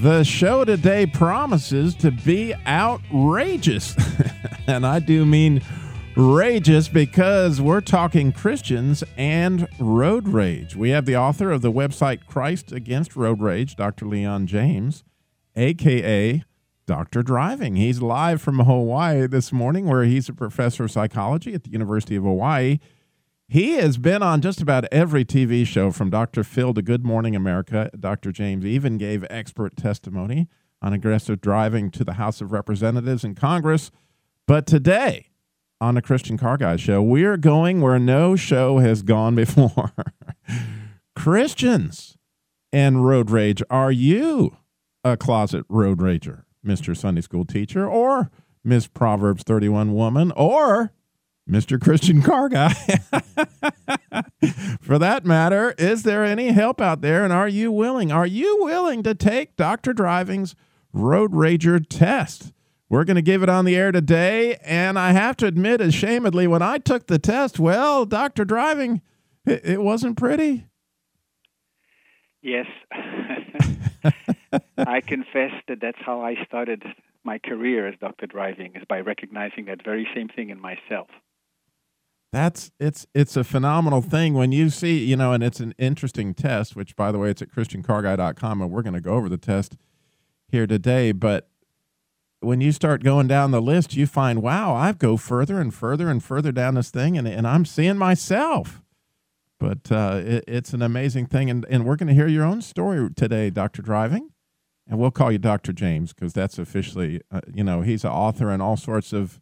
The show today promises to be outrageous. and I do mean rageous because we're talking Christians and road rage. We have the author of the website Christ Against Road Rage, Dr. Leon James, aka Dr. Driving. He's live from Hawaii this morning, where he's a professor of psychology at the University of Hawaii. He has been on just about every TV show from Dr. Phil to Good Morning America. Dr. James even gave expert testimony on aggressive driving to the House of Representatives and Congress. But today, on the Christian Car Guy show, we're going where no show has gone before. Christians and road rage. Are you a closet road rager, Mr. Sunday School teacher, or Miss Proverbs 31 woman, or Mr. Christian Car Guy. For that matter, is there any help out there? And are you willing? Are you willing to take Dr. Driving's Road Rager test? We're going to give it on the air today. And I have to admit, ashamedly, when I took the test, well, Dr. Driving, it, it wasn't pretty. Yes. I confess that that's how I started my career as Dr. Driving, is by recognizing that very same thing in myself that's it's it's a phenomenal thing when you see you know and it's an interesting test which by the way it's at christiancarguy.com and we're going to go over the test here today but when you start going down the list you find wow i go further and further and further down this thing and, and i'm seeing myself. But uh, it, it's an amazing thing and, and we're going to hear your own story today dr driving and we'll call you dr james because that's officially uh, you know he's an author and all sorts of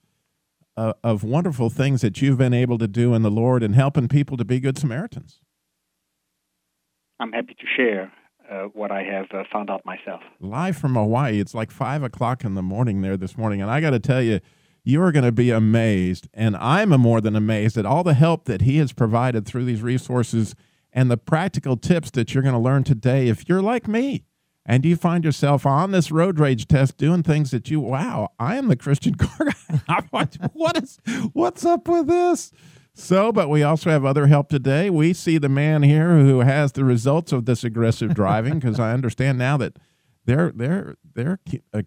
uh, of wonderful things that you've been able to do in the Lord and helping people to be good Samaritans. I'm happy to share uh, what I have uh, found out myself. Live from Hawaii, it's like five o'clock in the morning there this morning, and I got to tell you, you are going to be amazed, and I'm more than amazed at all the help that He has provided through these resources and the practical tips that you're going to learn today. If you're like me, and you find yourself on this road rage test doing things that you wow i am the christian car guy. What is what's up with this? So but we also have other help today. We see the man here who has the results of this aggressive driving because i understand now that they're they're they're uh,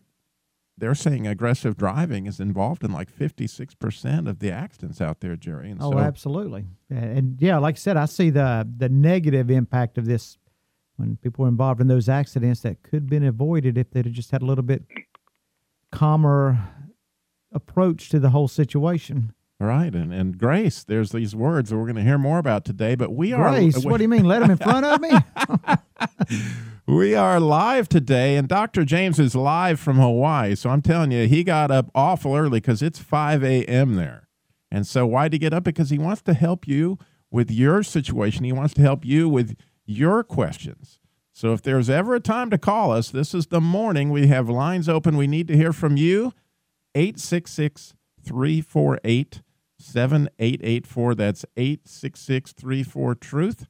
they're saying aggressive driving is involved in like 56% of the accidents out there jerry. And oh so, absolutely. And yeah like i said i see the the negative impact of this when people were involved in those accidents that could have been avoided if they'd have just had a little bit calmer approach to the whole situation. Right, and and grace. There's these words that we're going to hear more about today. But we are grace. what do you mean? Let them in front of me? we are live today, and Dr. James is live from Hawaii. So I'm telling you, he got up awful early because it's 5 a.m. there. And so why did he get up? Because he wants to help you with your situation. He wants to help you with your questions. So if there's ever a time to call us, this is the morning. We have lines open. We need to hear from you. 866 348 7884. That's 866 34 Truth.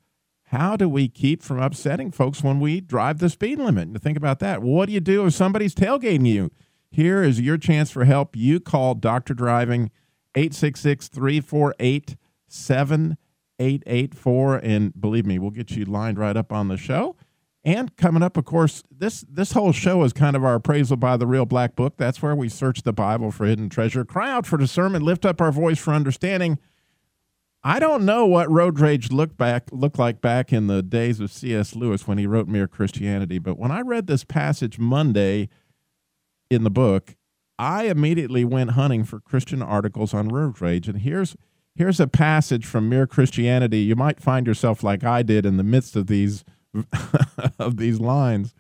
How do we keep from upsetting folks when we drive the speed limit? And think about that. What do you do if somebody's tailgating you? Here is your chance for help. You call Dr. Driving 866 348 884 and believe me we'll get you lined right up on the show. And coming up of course this this whole show is kind of our appraisal by the real black book. That's where we search the bible for hidden treasure cry out for discernment lift up our voice for understanding. I don't know what road rage looked back looked like back in the days of cs lewis when he wrote mere christianity but when i read this passage monday in the book i immediately went hunting for christian articles on road rage. And here's Here's a passage from Mere Christianity. You might find yourself like I did in the midst of these of these lines.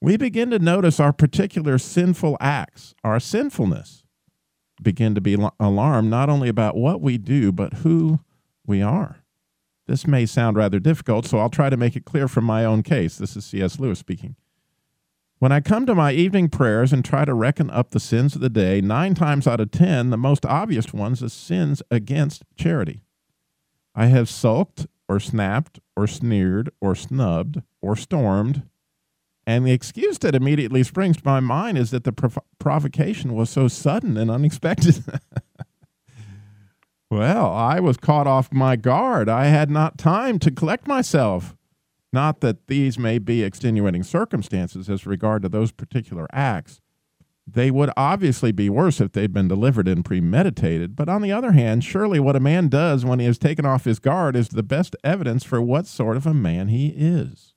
We begin to notice our particular sinful acts, our sinfulness, begin to be alarmed not only about what we do, but who we are. This may sound rather difficult, so I'll try to make it clear from my own case. This is C.S. Lewis speaking. When I come to my evening prayers and try to reckon up the sins of the day, nine times out of ten, the most obvious ones are sins against charity. I have sulked or snapped or sneered or snubbed or stormed. And the excuse that immediately springs to my mind is that the prov- provocation was so sudden and unexpected. well, I was caught off my guard. I had not time to collect myself. Not that these may be extenuating circumstances as regard to those particular acts. They would obviously be worse if they'd been delivered and premeditated. But on the other hand, surely what a man does when he is taken off his guard is the best evidence for what sort of a man he is.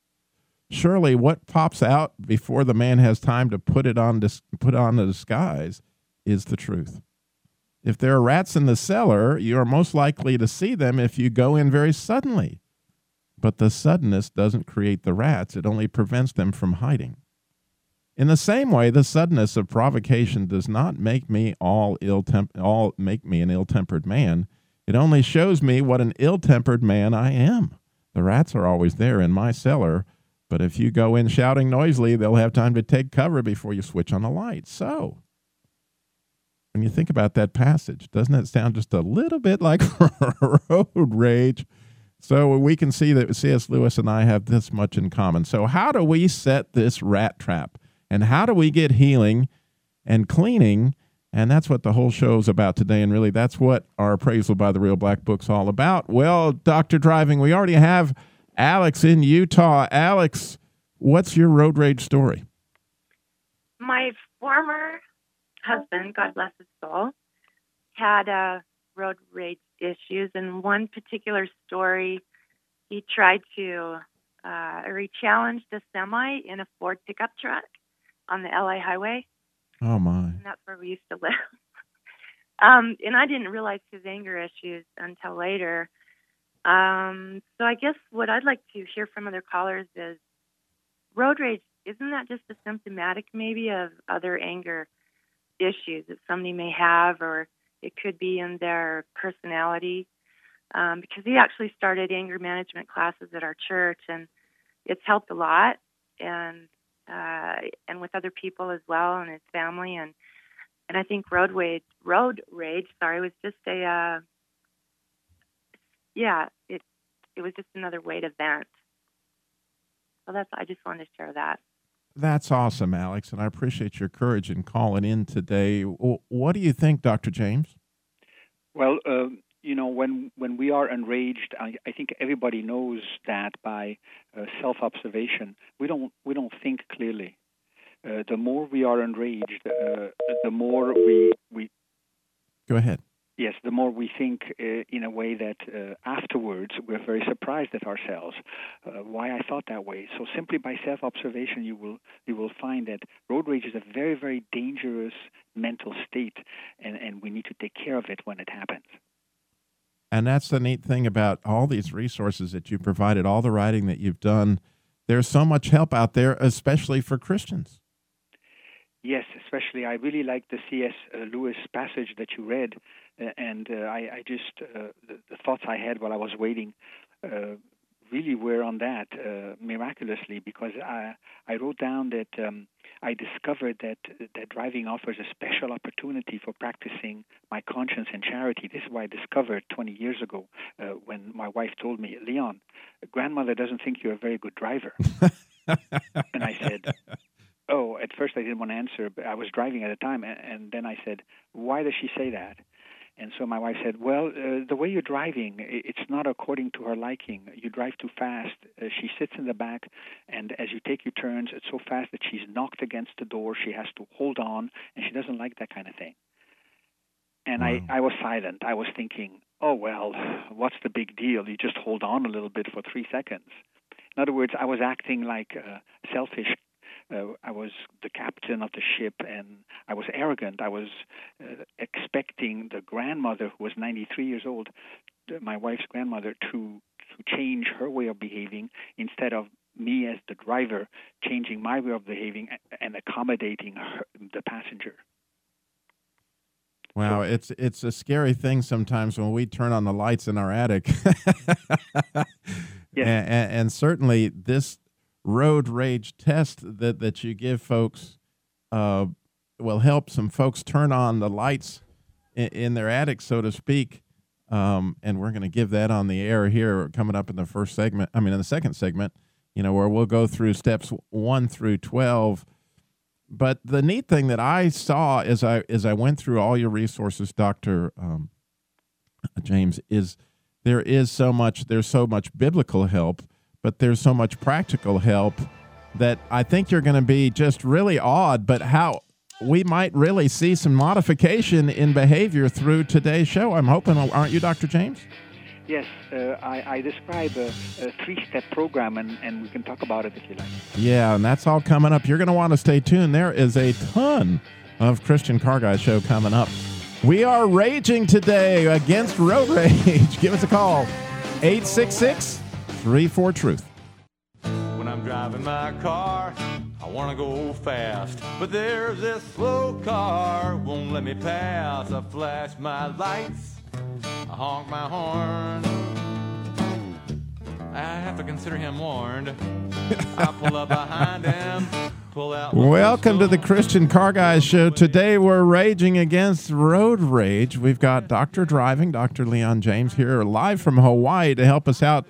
Surely what pops out before the man has time to put it on dis- put on the disguise is the truth. If there are rats in the cellar, you are most likely to see them if you go in very suddenly. But the suddenness doesn't create the rats, it only prevents them from hiding. In the same way, the suddenness of provocation does not make me all ill temp- all make me an ill-tempered man. It only shows me what an ill-tempered man I am. The rats are always there in my cellar, but if you go in shouting noisily, they'll have time to take cover before you switch on the light. So, when you think about that passage, doesn't it sound just a little bit like road rage? So we can see that C.S. Lewis and I have this much in common. So, how do we set this rat trap? And how do we get healing and cleaning? And that's what the whole show is about today. And really, that's what our appraisal by the Real Black Book's all about. Well, Dr. Driving, we already have Alex in Utah. Alex, what's your road rage story? My former husband, God bless his soul, had a road rage issues. And one particular story, he tried to, uh, or he challenged a semi in a Ford pickup truck on the LA highway. Oh, my. And that's where we used to live. um, and I didn't realize his anger issues until later. Um, so I guess what I'd like to hear from other callers is road rage. Isn't that just a symptomatic maybe of other anger issues that somebody may have, or it could be in their personality? Um, because he actually started anger management classes at our church, and it's helped a lot, and uh, and with other people as well, and his family, and and I think road rage, road rage, sorry, was just a uh, yeah, it it was just another way to vent. So that's I just wanted to share that. That's awesome, Alex, and I appreciate your courage in calling in today. What do you think, Dr. James? Well, uh, you know, when when we are enraged, I, I think everybody knows that by uh, self-observation, we don't we don't think clearly. Uh, the more we are enraged, uh, the more we we. Go ahead. Yes, the more we think uh, in a way that uh, afterwards we're very surprised at ourselves, uh, why I thought that way. So simply by self-observation, you will you will find that road rage is a very very dangerous mental state, and and we need to take care of it when it happens. And that's the neat thing about all these resources that you provided, all the writing that you've done. There's so much help out there, especially for Christians. Yes, especially I really like the C.S. Uh, Lewis passage that you read, uh, and uh, I, I, just uh, the, the, thoughts I had while I was waiting uh, really were on that uh, miraculously because I I wrote down that um, I discovered that that driving offers a special opportunity for practicing my conscience and charity. This is what I discovered 20 years ago when my wife told me, Leon, grandmother doesn't think you're a very good driver, and I said oh, at first I didn't want to answer, but I was driving at the time, and, and then I said, why does she say that? And so my wife said, well, uh, the way you're driving, it's not according to her liking. You drive too fast. Uh, she sits in the back, and as you take your turns, it's so fast that she's knocked against the door. She has to hold on, and she doesn't like that kind of thing. And wow. I, I was silent. I was thinking, oh, well, what's the big deal? You just hold on a little bit for three seconds. In other words, I was acting like a selfish uh, I was the captain of the ship, and I was arrogant. I was uh, expecting the grandmother, who was 93 years old, my wife's grandmother, to to change her way of behaving instead of me as the driver changing my way of behaving and accommodating her, the passenger. Wow, it's it's a scary thing sometimes when we turn on the lights in our attic. yes. and, and, and certainly this road rage test that that you give folks uh, will help some folks turn on the lights in, in their attic, so to speak. Um, and we're going to give that on the air here coming up in the first segment. I mean, in the second segment, you know, where we'll go through steps one through twelve. But the neat thing that I saw as I as I went through all your resources, Doctor um, James, is there is so much. There's so much biblical help, but there's so much practical help that I think you're going to be just really awed. But how we might really see some modification in behavior through today's show. I'm hoping, aren't you, Dr. James? Yes, uh, I, I, describe a, a three-step program, and, and we can talk about it if you like. Yeah, and that's all coming up. You're going to want to stay tuned. There is a ton of Christian Car Guy show coming up. We are raging today against road rage. Give us a call, 866 34 Truth. When I'm driving my car, I want to go fast, but there's this slow car won't let me pass. I flash my lights I honk my horn. I have to consider him warned. I pull up behind him. Pull out Welcome to the Christian Car Guys Show. Today we're raging against road rage. We've got Dr. Driving, Dr. Leon James here live from Hawaii to help us out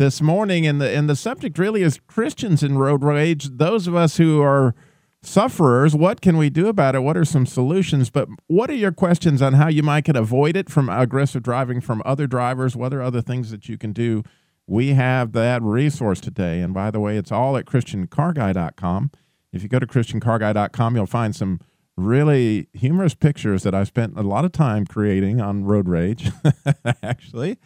this morning. And the and the subject really is Christians in road rage. Those of us who are sufferers, what can we do about it? What are some solutions? But what are your questions on how you might can avoid it from aggressive driving from other drivers? What are other things that you can do? We have that resource today. And by the way, it's all at ChristianCarGuy.com. If you go to ChristianCarGuy.com, you'll find some really humorous pictures that I spent a lot of time creating on road rage, actually.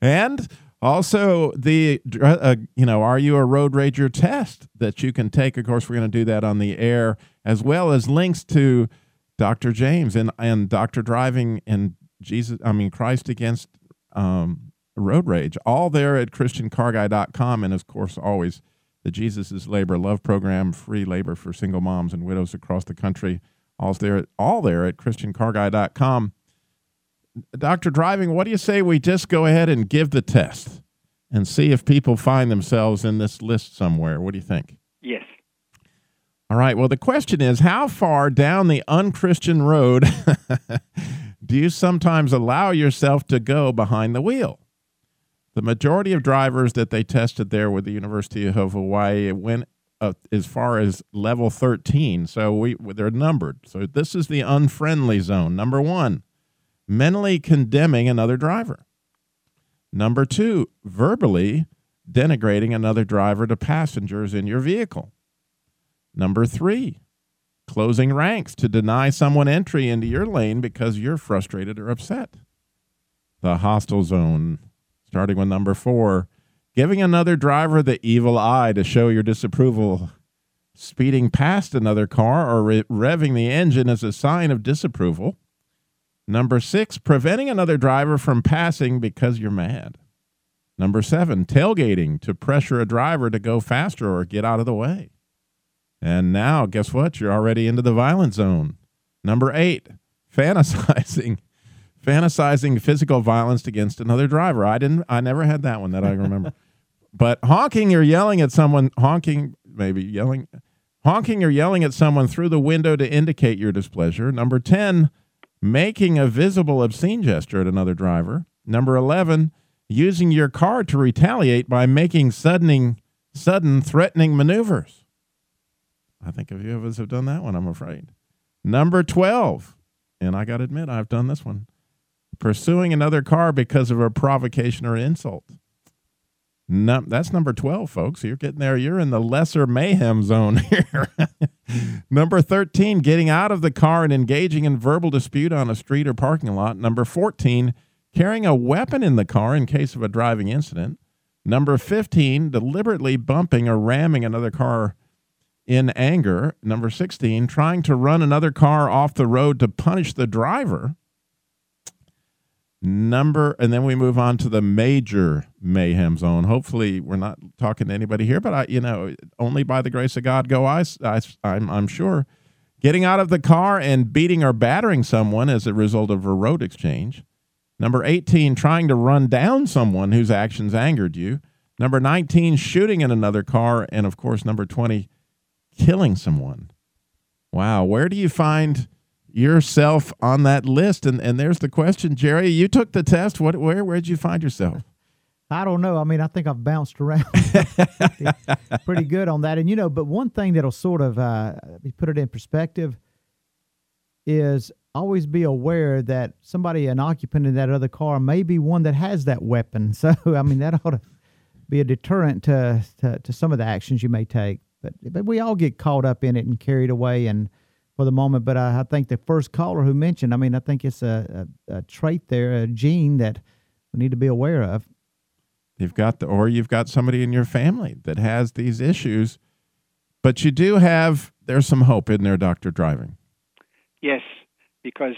And also, the uh, you know, are you a road rager test that you can take? Of course, we're going to do that on the air, as well as links to Dr. James and and Dr. Driving and Jesus. I mean, Christ against um, road rage. All there at ChristianCarGuy.com, and of course, always the Jesus is Labor Love Program, free labor for single moms and widows across the country. All there, all there at ChristianCarGuy.com. Dr. Driving, what do you say we just go ahead and give the test and see if people find themselves in this list somewhere? What do you think? Yes. All right. Well, the question is how far down the unchristian road do you sometimes allow yourself to go behind the wheel? The majority of drivers that they tested there with the University of Hawaii went uh, as far as level 13. So we they're numbered. So this is the unfriendly zone. Number 1 mentally condemning another driver. Number two, verbally denigrating another driver to passengers in your vehicle. Number three, closing ranks to deny someone entry into your lane because you're frustrated or upset. The hostile zone, starting with number four, giving another driver the evil eye to show your disapproval, speeding past another car or re- revving the engine as a sign of disapproval. Number six, preventing another driver from passing because you're mad. Number seven, tailgating to pressure a driver to go faster or get out of the way. And now, guess what? You're already into the violent zone. Number eight, fantasizing. fantasizing physical violence against another driver. I didn't I never had that one that I remember. but honking or yelling at someone, honking, maybe yelling, honking or yelling at someone through the window to indicate your displeasure. Number 10, making a visible obscene gesture at another driver. Number 11, using your car to retaliate by making sudden, sudden threatening maneuvers. I think a few of us have done that one, I'm afraid. Number 12, and I got to admit, I've done this one pursuing another car because of a provocation or insult. No, that's number 12, folks. You're getting there. You're in the lesser mayhem zone here. number 13, getting out of the car and engaging in verbal dispute on a street or parking lot. Number 14, carrying a weapon in the car in case of a driving incident. Number 15, deliberately bumping or ramming another car in anger. Number 16, trying to run another car off the road to punish the driver. Number, and then we move on to the major mayhem zone. Hopefully, we're not talking to anybody here, but I, you know, only by the grace of God go I, I I'm, I'm sure. Getting out of the car and beating or battering someone as a result of a road exchange. Number 18, trying to run down someone whose actions angered you. Number 19, shooting in another car. And of course, number 20, killing someone. Wow. Where do you find yourself on that list? And, and there's the question, Jerry. You took the test. What, where, where'd you find yourself? I don't know. I mean, I think I've bounced around pretty, pretty good on that. And, you know, but one thing that'll sort of uh, put it in perspective is always be aware that somebody, an occupant in that other car, may be one that has that weapon. So, I mean, that ought to be a deterrent to, to, to some of the actions you may take. But, but we all get caught up in it and carried away and for the moment. But I, I think the first caller who mentioned, I mean, I think it's a, a, a trait there, a gene that we need to be aware of. You've got the, or you've got somebody in your family that has these issues, but you do have, there's some hope in there, Dr. Driving. Yes, because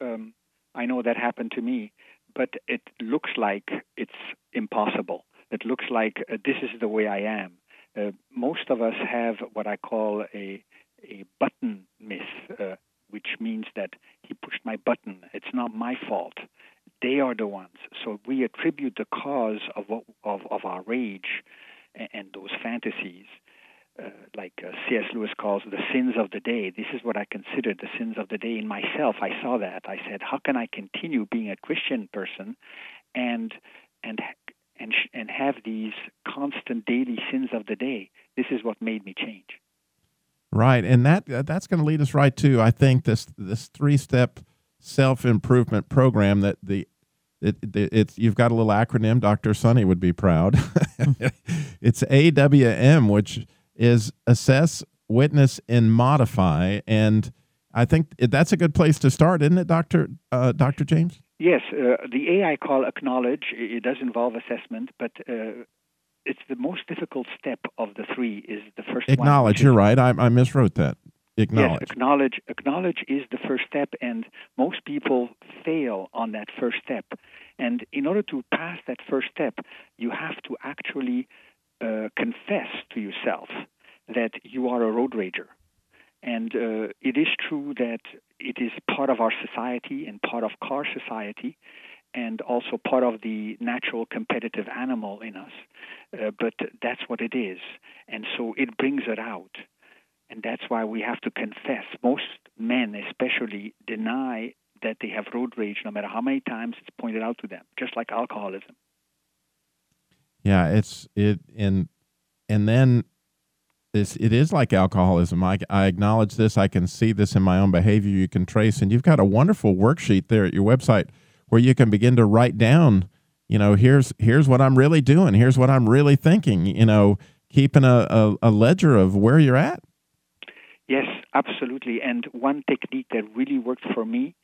um, I know that happened to me, but it looks like it's impossible. It looks like uh, this is the way I am. Uh, most of us have what I call a a button myth, uh, which means that he pushed my button. It's not my fault. They are the ones. So we attribute the cause of what, of, of our rage and, and those fantasies, uh, like uh, C.S. Lewis calls the sins of the day. This is what I consider the sins of the day in myself. I saw that. I said, how can I continue being a Christian person and and and and have these constant daily sins of the day? This is what made me change. Right, and that that's going to lead us right to I think this this three step self improvement program that the it, it, it's you've got a little acronym. Dr. Sunny would be proud. it's AWM, which is assess, witness, and modify. And I think that's a good place to start, isn't it, Doctor uh, Doctor James? Yes, uh, the A I call acknowledge. It does involve assessment, but uh, the most difficult step of the three. Is the first acknowledge? One, you're right. I, I miswrote that. Acknowledge. Yes, acknowledge. Acknowledge is the first step, and most people fail on that first step. And in order to pass that first step, you have to actually uh, confess to yourself that you are a road rager. And uh, it is true that it is part of our society and part of car society, and also part of the natural competitive animal in us. Uh, but that's what it is. And so it brings it out. And that's why we have to confess. Most men, especially, deny that they have road rage no matter how many times it's pointed out to them, just like alcoholism. Yeah, it's it and and then this it is like alcoholism. I I acknowledge this. I can see this in my own behavior. You can trace, and you've got a wonderful worksheet there at your website where you can begin to write down. You know, here's here's what I'm really doing. Here's what I'm really thinking. You know, keeping a, a, a ledger of where you're at. Yes, absolutely. And one technique that really worked for me,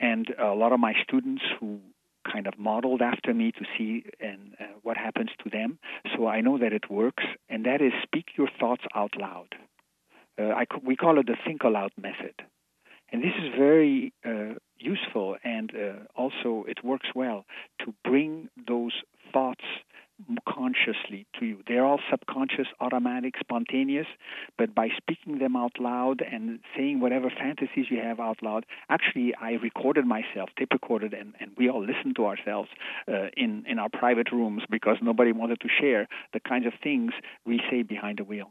and a lot of my students who kind of modeled after me to see and uh, what happens to them. So I know that it works, and that is speak your thoughts out loud. Uh, I, we call it the think aloud method, and this is very uh, useful, and uh, also it works well to bring those thoughts consciously to you. They're all subconscious, automatic, spontaneous, but by speaking them out loud and saying whatever fantasies you have out loud, actually, I recorded myself, tape recorded, and, and we all listened to ourselves uh, in, in our private rooms because nobody wanted to share the kinds of things we say behind the wheel.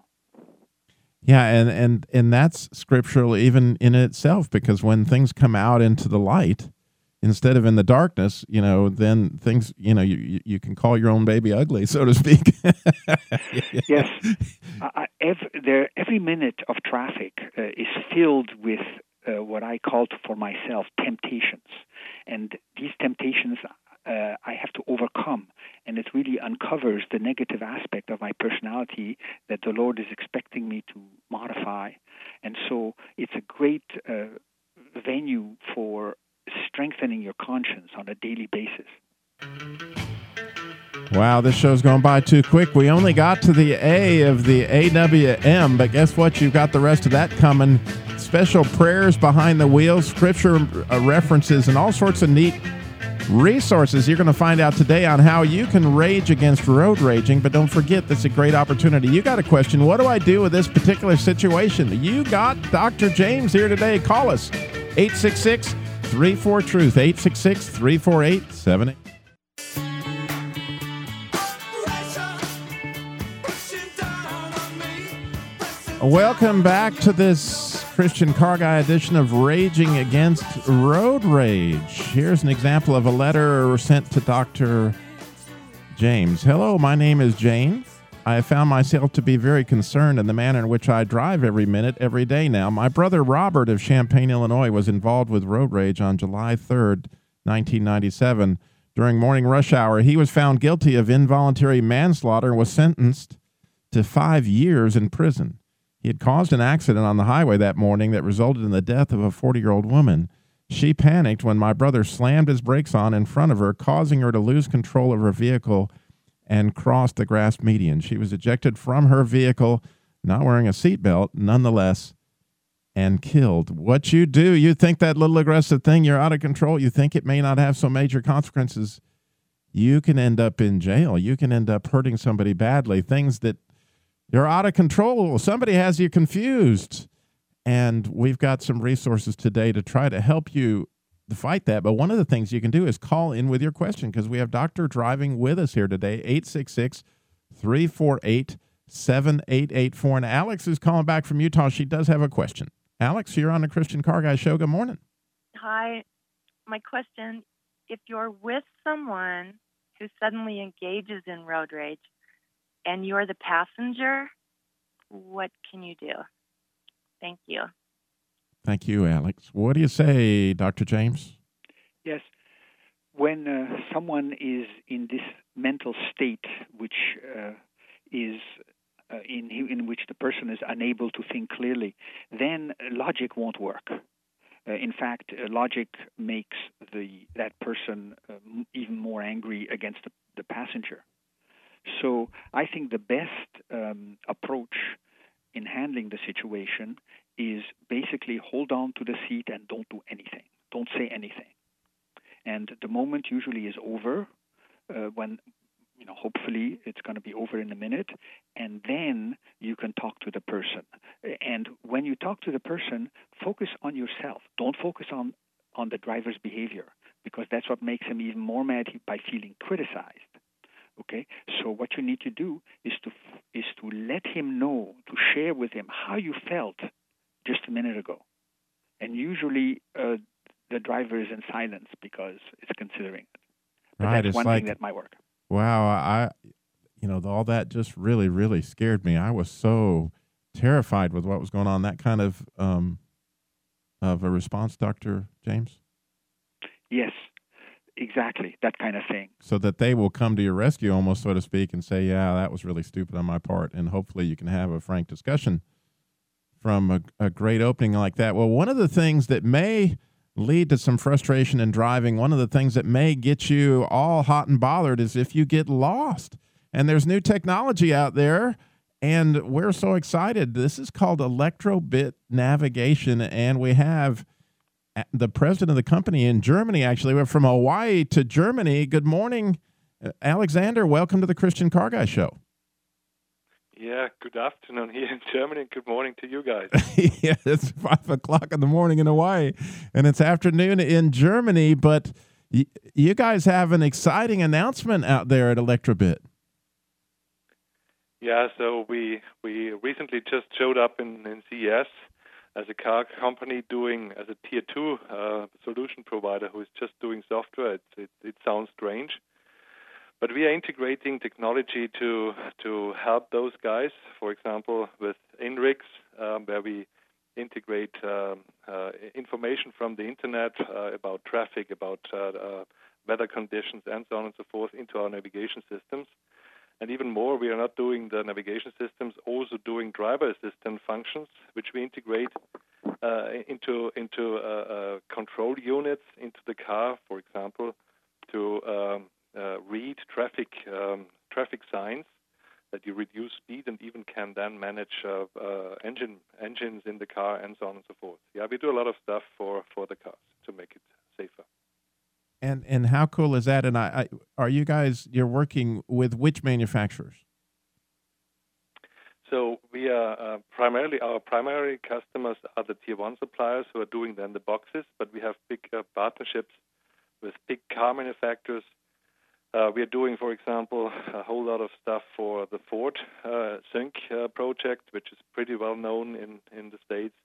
Yeah, and, and and that's scriptural even in itself because when things come out into the light, instead of in the darkness, you know, then things, you know, you you can call your own baby ugly, so to speak. yes, uh, every, there, every minute of traffic uh, is filled with uh, what I called for myself temptations, and these temptations. Uh, I have to overcome, and it really uncovers the negative aspect of my personality that the Lord is expecting me to modify. And so it's a great uh, venue for strengthening your conscience on a daily basis. Wow, this show's gone by too quick. We only got to the A of the AWM, but guess what? You've got the rest of that coming. Special prayers behind the wheels, scripture uh, references, and all sorts of neat resources you're going to find out today on how you can rage against road raging. But don't forget, that's a great opportunity. You got a question. What do I do with this particular situation? You got Dr. James here today. Call us 866 34 Truth, 866 348 78. Welcome back to this Christian Car Guy edition of Raging Against Road Rage. Here's an example of a letter sent to Dr. James. Hello, my name is Jane. I have found myself to be very concerned in the manner in which I drive every minute, every day now. My brother Robert of Champaign, Illinois, was involved with road rage on July 3rd, 1997. During morning rush hour, he was found guilty of involuntary manslaughter and was sentenced to five years in prison. He had caused an accident on the highway that morning that resulted in the death of a 40 year old woman. She panicked when my brother slammed his brakes on in front of her, causing her to lose control of her vehicle and cross the grass median. She was ejected from her vehicle, not wearing a seatbelt, nonetheless, and killed. What you do, you think that little aggressive thing, you're out of control, you think it may not have so major consequences. You can end up in jail. You can end up hurting somebody badly. Things that you're out of control. Somebody has you confused. And we've got some resources today to try to help you fight that. But one of the things you can do is call in with your question because we have Dr. Driving with us here today, 866 348 7884. And Alex is calling back from Utah. She does have a question. Alex, you're on the Christian Car Guy Show. Good morning. Hi. My question if you're with someone who suddenly engages in road rage and you're the passenger, what can you do? Thank you. Thank you, Alex. What do you say, Dr. James? Yes. When uh, someone is in this mental state, which uh, is uh, in in which the person is unable to think clearly, then logic won't work. Uh, in fact, uh, logic makes the that person uh, even more angry against the, the, passenger. So I think the best um, approach in handling the situation is basically hold on to the seat and don't do anything. Don't say anything. And the moment usually is over uh, when, you know, hopefully it's going to be over in a minute, and then you can talk to the person. And when you talk to the person, focus on yourself. Don't focus on on the driver's behavior because that's what makes him even more mad by feeling criticized. Okay, so what you need to do is to is to let him know, to share with him how you felt just a minute ago. And usually uh, the driver is in silence because it's considering it. But right, that's one like, thing that might work. Wow, I, you know, all that just really, really scared me. I was so terrified with what was going on. That kind of um, of a response, Doctor James. Yes, exactly that kind of thing. So that they will come to your rescue, almost so to speak, and say, "Yeah, that was really stupid on my part," and hopefully you can have a frank discussion from a, a great opening like that. Well, one of the things that may lead to some frustration in driving, one of the things that may get you all hot and bothered is if you get lost. And there's new technology out there, and we're so excited. This is called Elektrobit Navigation, and we have the president of the company in Germany. Actually, we're from Hawaii to Germany. Good morning, uh, Alexander. Welcome to the Christian Car Guy Show. Yeah, good afternoon here in Germany. Good morning to you guys. yeah, it's five o'clock in the morning in Hawaii, and it's afternoon in Germany. But y- you guys have an exciting announcement out there at Elektrobit. Yeah, so we we recently just showed up in, in CES as a car company doing as a tier two uh, solution provider who is just doing software. It, it, it sounds strange, but we are integrating technology to to help those guys. For example, with INRIX, um, where we integrate um, uh, information from the internet uh, about traffic, about uh, uh, weather conditions, and so on and so forth into our navigation systems. And even more, we are not doing the navigation systems, also doing driver assistant functions, which we integrate uh, into into uh, control units into the car, for example, to um, uh, read traffic um, traffic signs that you reduce speed and even can then manage uh, uh, engine engines in the car and so on and so forth. Yeah, we do a lot of stuff for for the cars to make it safer. And and how cool is that? And I, I are you guys you're working with which manufacturers? So we are uh, primarily our primary customers are the tier one suppliers who are doing then the boxes, but we have big uh, partnerships with big car manufacturers Uh, we are doing, for example, a whole lot of stuff for the Ford uh, Sync uh, project, which is pretty well known in, in the States.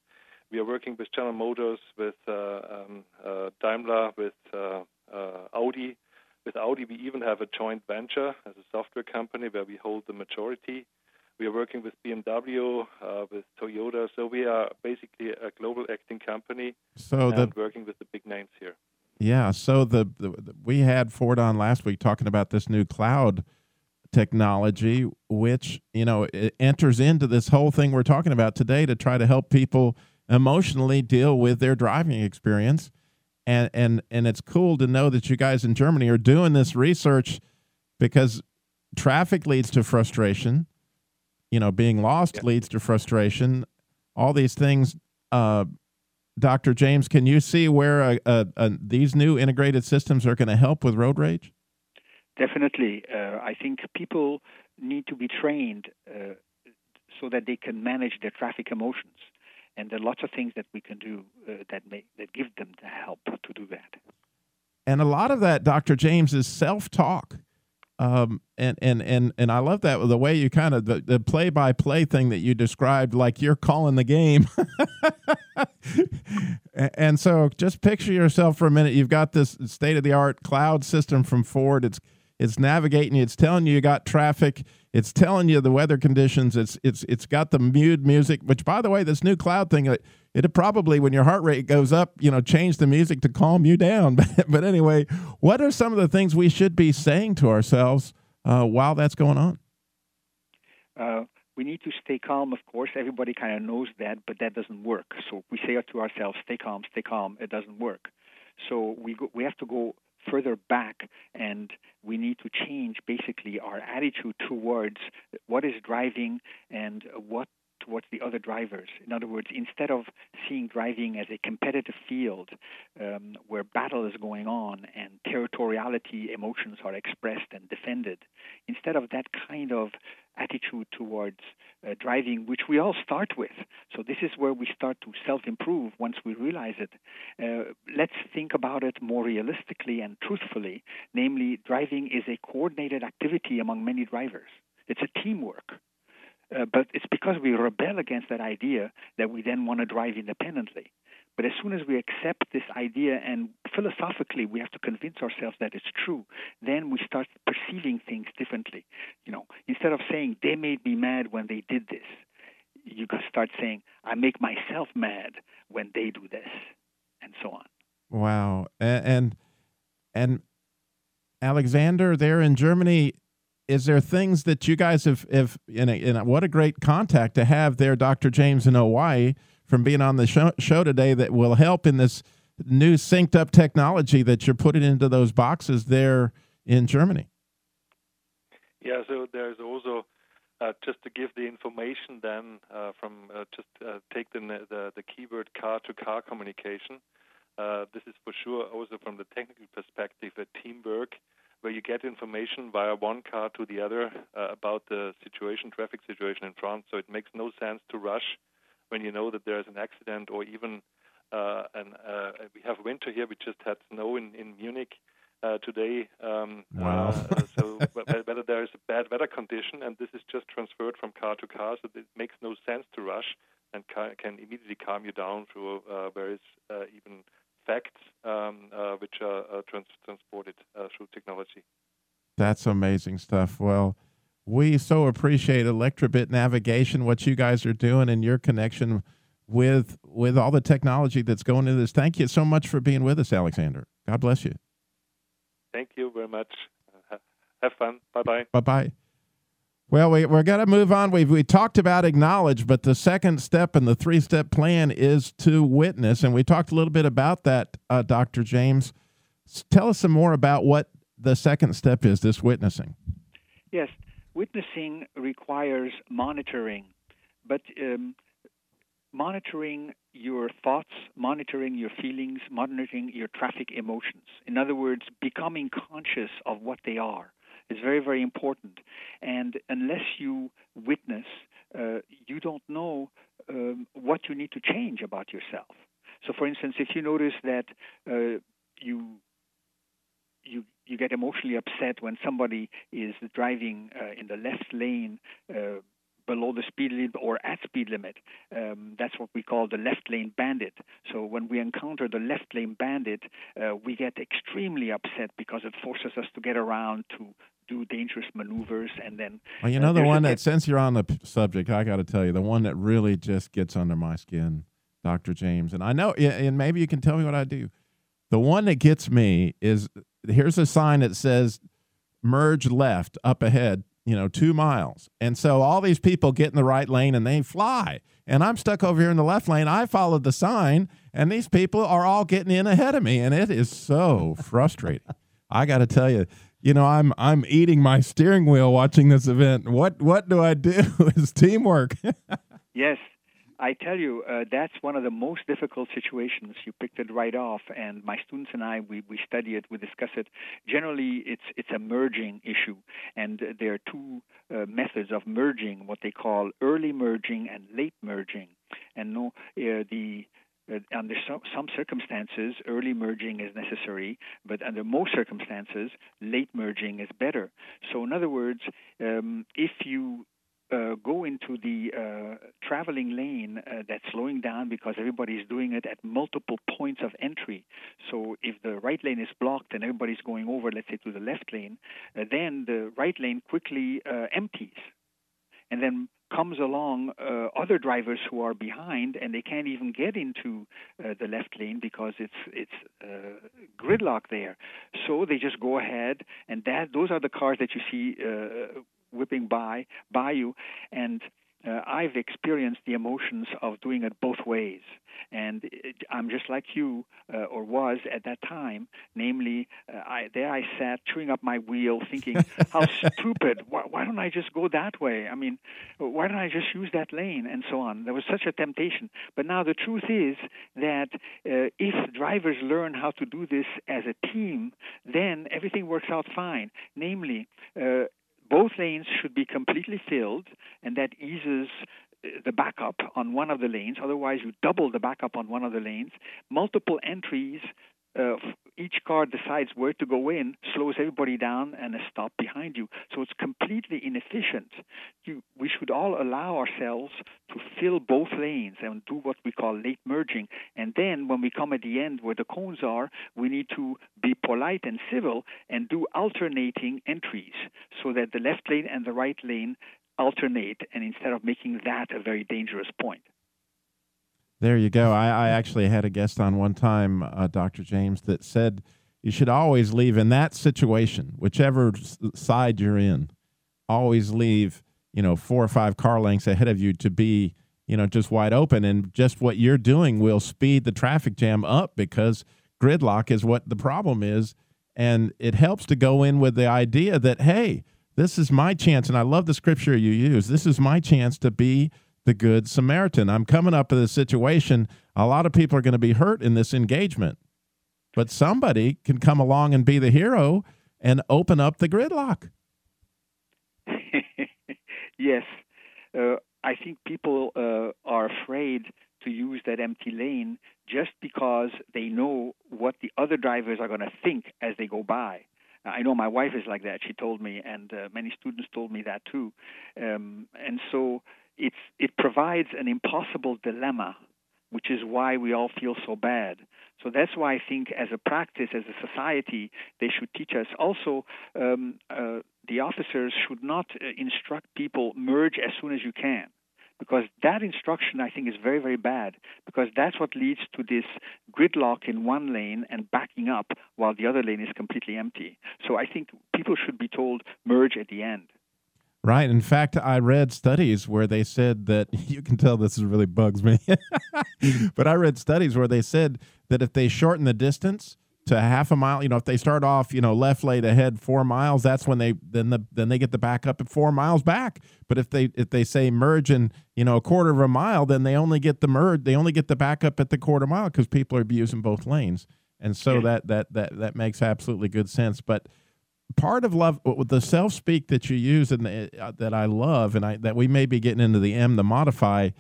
We are working with General Motors, with uh, um, uh, Daimler, with uh, Uh, Audi. With Audi, we even have a joint venture as a software company where we hold the majority. We are working with BMW, uh, with Toyota. So we are basically a global acting company so and the, working with the big names here. Yeah. So the, the, the, we had Ford on last week talking about this new cloud technology, which you know enters into this whole thing we're talking about today to try to help people emotionally deal with their driving experience. And and and it's cool to know that you guys in Germany are doing this research because traffic leads to frustration. You know, being lost yeah. leads to frustration. All these things uh, Dr. James, can you see where uh, uh, these new integrated systems are going to help with road rage? Definitely. Uh, I think people need to be trained uh, so that they can manage their traffic emotions. And there are lots of things that we can do uh, that, may, that give them the help to do that. And a lot of that, Dr. James, is self talk. Um, and, and, and, and I love that the way you kind of the, play by play thing that you described, like you're calling the game. and so just picture yourself for a minute. You've got this state of the art cloud system from Ford. It's, it's navigating you. It's telling you you got traffic. It's telling you the weather conditions. It's, it's, it's got the mute music, which by the way, this new cloud thing, it, probably when your heart rate goes up you know change the music to calm you down. But anyway what are some of the things we should be saying to ourselves uh, while that's going on? Uh, we need to stay calm of course. Everybody kind of knows that but that doesn't work. So we say to ourselves stay calm stay calm. It doesn't work. So we go, we have to go further back and we need to change basically our attitude towards what is driving and what towards the other drivers. In other words, instead of seeing driving as a competitive field um, where battle is going on and territoriality emotions are expressed and defended, instead of that kind of attitude towards uh, driving, which we all start with. So this is where we start to self-improve once we realize it. Uh, let's think about it more realistically and truthfully. Namely, driving is a coordinated activity among many drivers. It's a teamwork. Uh, but it's because we rebel against that idea that we then want to drive independently. But as soon as we accept this idea and philosophically we have to convince ourselves that it's true, then we start perceiving things differently. You know, instead of saying they made me mad when they did this, you can start saying I make myself mad when they do this, and so on. Wow, and and, and Alexander there in Germany, is there things that you guys have, have in, a, in a, what a great contact to have there, Dr. James in Hawaii, from being on the show, show today that will help in this new synced up technology that you're putting into those boxes there in Germany? Yeah, so there's also uh, just to give the information then uh, from uh, just uh, take the, the, the keyword car to car communication. Uh, this is for sure also from the technical perspective a teamwork where you get information via one car to the other uh, about the situation, traffic situation in France. So it makes no sense to rush when you know that there is an accident or even uh, an, uh, we have winter here. We just had snow in in Munich uh, today. Um, wow. Uh, so whether there is a bad weather condition, and this is just transferred from car to car, so it makes no sense to rush and can immediately calm you down through uh, various even facts um, uh, which are uh, trans- transported technology. That's amazing stuff. Well, we so appreciate Elektrobit Navigation, what you guys are doing, and your connection with with all the technology that's going into this. Thank you so much for being with us, Alexander. God bless you. Thank you very much. Have fun. Bye bye. Bye bye. Well, we, we're going to move on. We've we talked about acknowledge, but the second step in the three step plan is to witness. And we talked a little bit about that, uh, Dr. James. Tell us some more about what the second step is this witnessing. Yes, witnessing requires monitoring, but um, monitoring your thoughts, monitoring your feelings, monitoring your traffic emotions. In other words, becoming conscious of what they are is very, very important. And unless you witness, uh, you don't know um, what you need to change about yourself. So, for instance, if you notice that uh, you you you get emotionally upset when somebody is driving uh, in the left lane uh, below the speed limit or at speed limit. Um, that's what we call the left lane bandit. So when we encounter the left lane bandit, uh, we get extremely upset because it forces us to get around to do dangerous maneuvers and then. Well, you know the one that since you're on the subject, I got to tell you the one that really just gets under my skin, Doctor James, and I know, and maybe you can tell me what I do. The one that gets me is here's a sign that says merge left up ahead you know, two miles. And so all these people get in the right lane and they fly. And I'm stuck over here in the left lane. I followed the sign, and these people are all getting in ahead of me. And it is so frustrating. I got to tell you, you know, I'm I'm eating my steering wheel watching this event. What what do I do? Is teamwork. yes, I tell you, uh, that's one of the most difficult situations. You picked it right off, and my students and I, we, we study it, we discuss it. Generally, it's it's a merging issue, and there are two uh, methods of merging: what they call early merging and late merging. And no, uh, the uh, under some, some circumstances, early merging is necessary, but under most circumstances, late merging is better. So, in other words, um, if you uh, go into the uh, traveling lane uh, that's slowing down because everybody's doing it at multiple points of entry. So if the right lane is blocked and everybody's going over, let's say to the left lane, uh, then the right lane quickly uh, empties. And then comes along uh, other drivers who are behind and they can't even get into uh, the left lane because it's it's uh, gridlock there. So they just go ahead and that those are the cars that you see uh, whipping by by you, and uh, I've experienced the emotions of doing it both ways. And it, I'm just like you, uh, or was at that time. Namely, uh, I, there I sat chewing up my wheel, thinking, "How stupid! Why, why, don't I just go that way? I mean, why don't I just use that lane?" And so on. There was such a temptation. But now the truth is that uh, if drivers learn how to do this as a team, then everything works out fine. Namely, uh, both lanes should be completely filled, and that eases uh, the backup on one of the lanes. Otherwise, you double the backup on one of the lanes. Multiple entries uh, each car decides where to go in, slows everybody down, and a stop behind you. So it's completely inefficient. You, we should all allow ourselves to fill both lanes and do what we call late merging. And then when we come at the end where the cones are, we need to be polite and civil and do alternating entries so that the left lane and the right lane alternate, and instead of making that a very dangerous point. There you go. I, I actually had a guest on one time, uh, Dr. James, that said you should always leave in that situation, whichever side you're in, always leave, you know, four or five car lengths ahead of you to be, you know, just wide open. And just what you're doing will speed the traffic jam up because gridlock is what the problem is. And it helps to go in with the idea that, hey, this is my chance. And I love the scripture you use. This is my chance to be the Good Samaritan. I'm coming up with a situation. A lot of people are going to be hurt in this engagement, but somebody can come along and be the hero and open up the gridlock. yes. Uh, I think people uh, are afraid to use that empty lane just because they know what the other drivers are going to think as they go by. I know my wife is like that. She told me, and uh, many students told me that too. Um, and so it's it provides an impossible dilemma, which is why we all feel so bad. So that's why I think, as a practice, as a society, they should teach us. Also, um, uh, the officers should not uh, instruct people merge as soon as you can because that instruction I think is very, very bad because that's what leads to this gridlock in one lane and backing up while the other lane is completely empty. So I think people should be told merge at the end. Right. In fact, I read studies where they said that you can tell this really bugs me, but I read studies where they said that if they shorten the distance to half a mile, you know, if they start off, you know, left lane ahead four miles, that's when they then the then they get the backup at four miles back. But if they if they say merge in you know a quarter of a mile, then they only get the merge, they only get the backup at the quarter mile because people are using both lanes, and so yeah. that that that that makes absolutely good sense. But part of love the self speak that you use and uh, that I love and I that we may be getting into the M the modify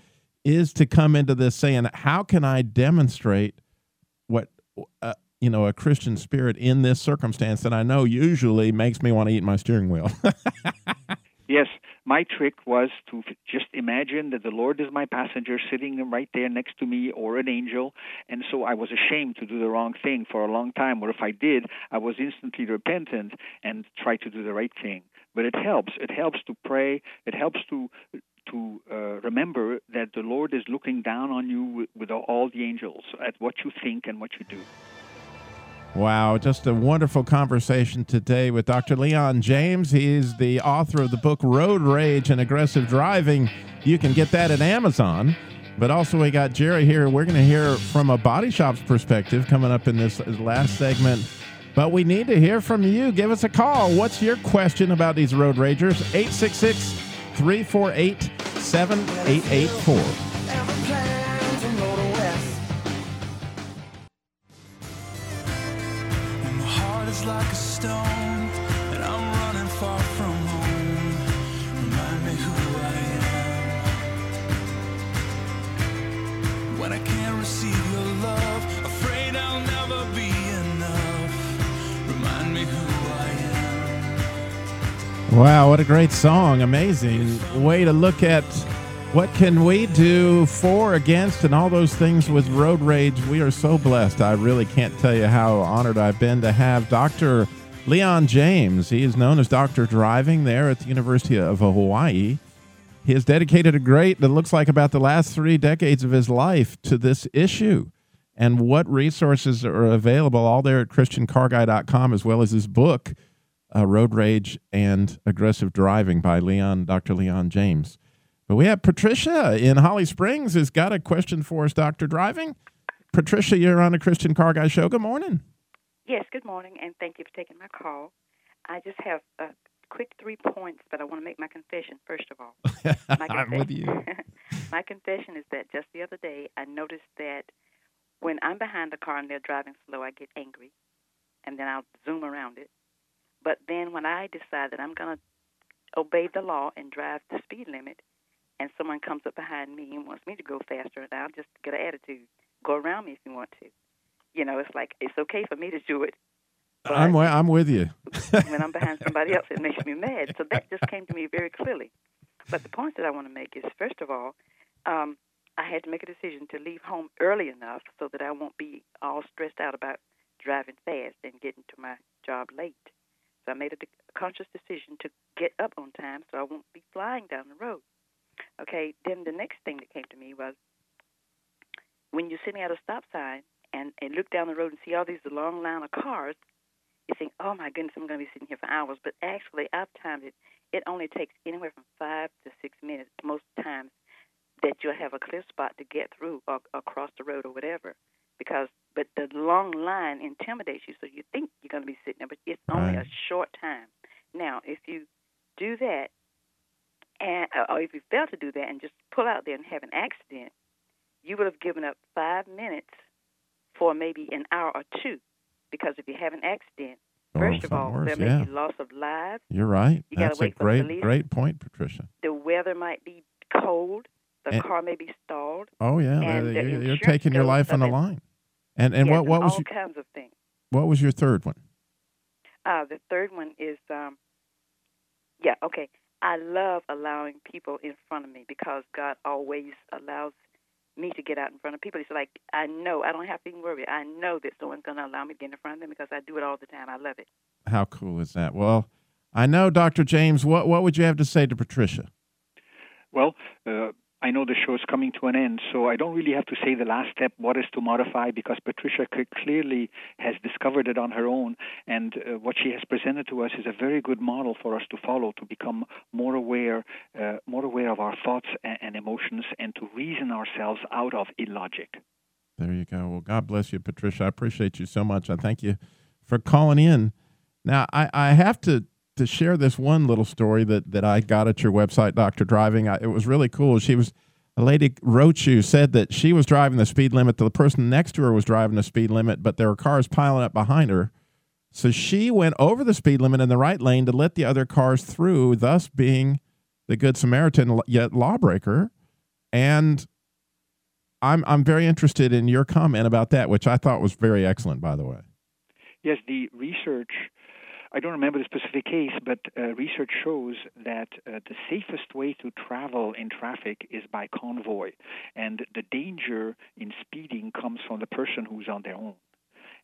is to come into this saying how can I demonstrate what uh, you know, a Christian spirit in this circumstance that I know usually makes me want to eat my steering wheel. Yes, my trick was to just imagine that the Lord is my passenger sitting right there next to me or an angel. And so I was ashamed to do the wrong thing for a long time. Or if I did, I was instantly repentant and try to do the right thing. But it helps. It helps to pray. It helps to to uh, remember that the Lord is looking down on you with, with all the angels at what you think and what you do. Wow, just a wonderful conversation today with Dr. Leon James. He's the author of the book Road Rage and Aggressive Driving. You can get that at Amazon. But also, we got Jerry here. We're going to hear from a body shop's perspective coming up in this last segment. But we need to hear from you. Give us a call. What's your question about these road ragers? 866 348 7884. Stone, and I'm running far from home. Remind me who I am. When I can't receive your love, afraid I'll never be enough. Remind me who I am. Wow, what a great song. Amazing way to look at what can we do for, against, and all those things with road rage. We are so blessed. I really can't tell you how honored I've been to have Dr. Leon James. He is known as Dr. Driving there at the University of Hawaii. He has dedicated a great, it looks like about the last three decades of his life to this issue. And what resources are available all there at ChristianCarGuy.com, as well as his book, uh, Road Rage and Aggressive Driving by Leon, Dr. Leon James. But we have Patricia in Holly Springs has got a question for us, Dr. Driving. Patricia, you're on the Christian Car Guy Show. Good morning. Yes, good morning, and thank you for taking my call. I just have a quick three points, but I want to make my confession first of all. My I'm with you. my confession is that just the other day I noticed that when I'm behind a car and they're driving slow, I get angry, and then I'll zoom around it. But then when I decide that I'm going to obey the law and drive the speed limit, and someone comes up behind me and wants me to go faster, and I'll just get an attitude. Go around me if you want to. You know, it's like it's okay for me to do it. I'm, I'm with you. when I'm behind somebody else, it makes me mad. So that just came to me very clearly. But the point that I want to make is, first of all, um, I had to make a decision to leave home early enough so that I won't be all stressed out about driving fast and getting to my job late. So I made a, de- conscious decision to get up on time so I won't be flying down the road. Okay, then the next thing that came to me was when you're sitting at a stop sign and, and look down the road and see all these long line of cars, you think, oh my goodness, I'm going to be sitting here for hours. But actually, I've timed it. It only takes anywhere from five to six minutes most times that you'll have a clear spot to get through or, or cross the road or whatever. Because, but the long line intimidates you, so you think you're going to be sitting there, but it's only Right. a short time. Now, if you do that, and uh, or if you fail to do that and just pull out there and have an accident, you would have given up five minutes for maybe an hour or two. Because if you have an accident, Oh, first of all, worse, there may yeah. be loss of lives. You're right. You That's a wait for the great, great point, Patricia. The weather might be cold. The And- car may be stalled. Oh yeah, And uh, the you're, you're taking your life on the line. And and yes, what what was all your, kinds of things. what was your third one? Uh, the third one is, um, yeah, okay. I love allowing people in front of me because God always allows me to get out in front of people. It's like I know I don't have to even worry. I know that someone's going to allow me to get in front of them because I do it all the time. I love it. How cool is that? Well, I know, Dr. James. What what would you have to say to Patricia? Well, uh, I know the show is coming to an end, so I don't really have to say the last step, what is to modify, because Patricia clearly has discovered it on her own, and uh, what she has presented to us is a very good model for us to follow to become more aware, uh, more aware of our thoughts and, and emotions, and to reason ourselves out of illogic. There you go. Well, God bless you, Patricia. I appreciate you so much. I thank you for calling in. Now, I, I have to to share this one little story that that I got at your website, Doctor Driving. I, it was really cool. She was a lady wrote you said that she was driving the speed limit. The person next to her was driving the speed limit, but there were cars piling up behind her. So she went over the speed limit in the right lane to let the other cars through, thus being the good Samaritan yet lawbreaker. And I'm I'm very interested in your comment about that, which I thought was very excellent, by the way. Yes, the research. I don't remember the specific case, but uh, research shows that uh, the safest way to travel in traffic is by convoy, and the danger in speeding comes from the person who's on their own.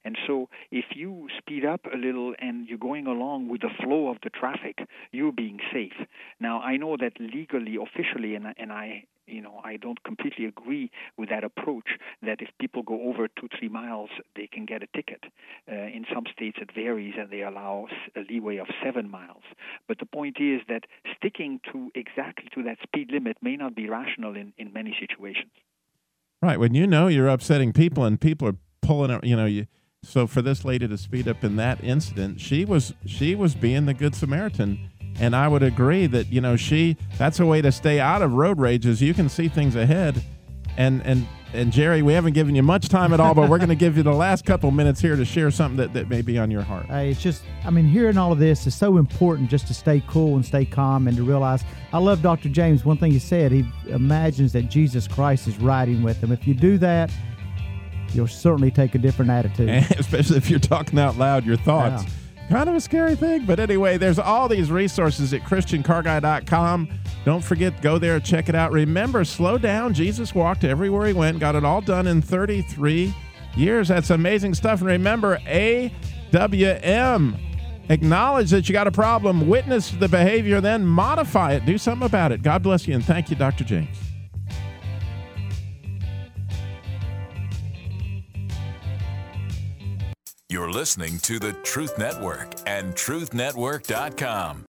And so, if you speed up a little and you're going along with the flow of the traffic, you're being safe. Now, I know that legally, officially, and, and I you know, I don't completely agree with that approach that if people go over two, three miles, they can get a ticket. Uh, in some states, it varies and they allow a leeway of seven miles. But the point is that sticking to exactly to that speed limit may not be rational in, in many situations. Right. When you know you're upsetting people and people are pulling, you know, you. So for this lady to speed up in that incident, she was she was being the good Samaritan and I would agree that you know she that's a way to stay out of road rages. You can see things ahead, and and and Jerry, we haven't given you much time at all, but we're going to give you the last couple minutes here to share something that, that may be on your heart. Hey, it's just, I mean, hearing all of this is so important just to stay cool and stay calm and to realize. I love Dr. James. One thing he said, he imagines that Jesus Christ is riding with him. If you do that, you'll certainly take a different attitude. Especially if you're talking out loud your thoughts. Yeah kind of a scary thing. But anyway, there's all these resources at ChristianCarGuy.com. Don't forget, go there, check it out. Remember, slow down. Jesus walked everywhere he went, got it all done in 33 years. That's amazing stuff. And remember, AWM. Acknowledge that you got a problem, witness the behavior, then modify it. Do something about it. God bless you, and thank you, Dr. James. You're listening to the Truth Network and TruthNetwork.com.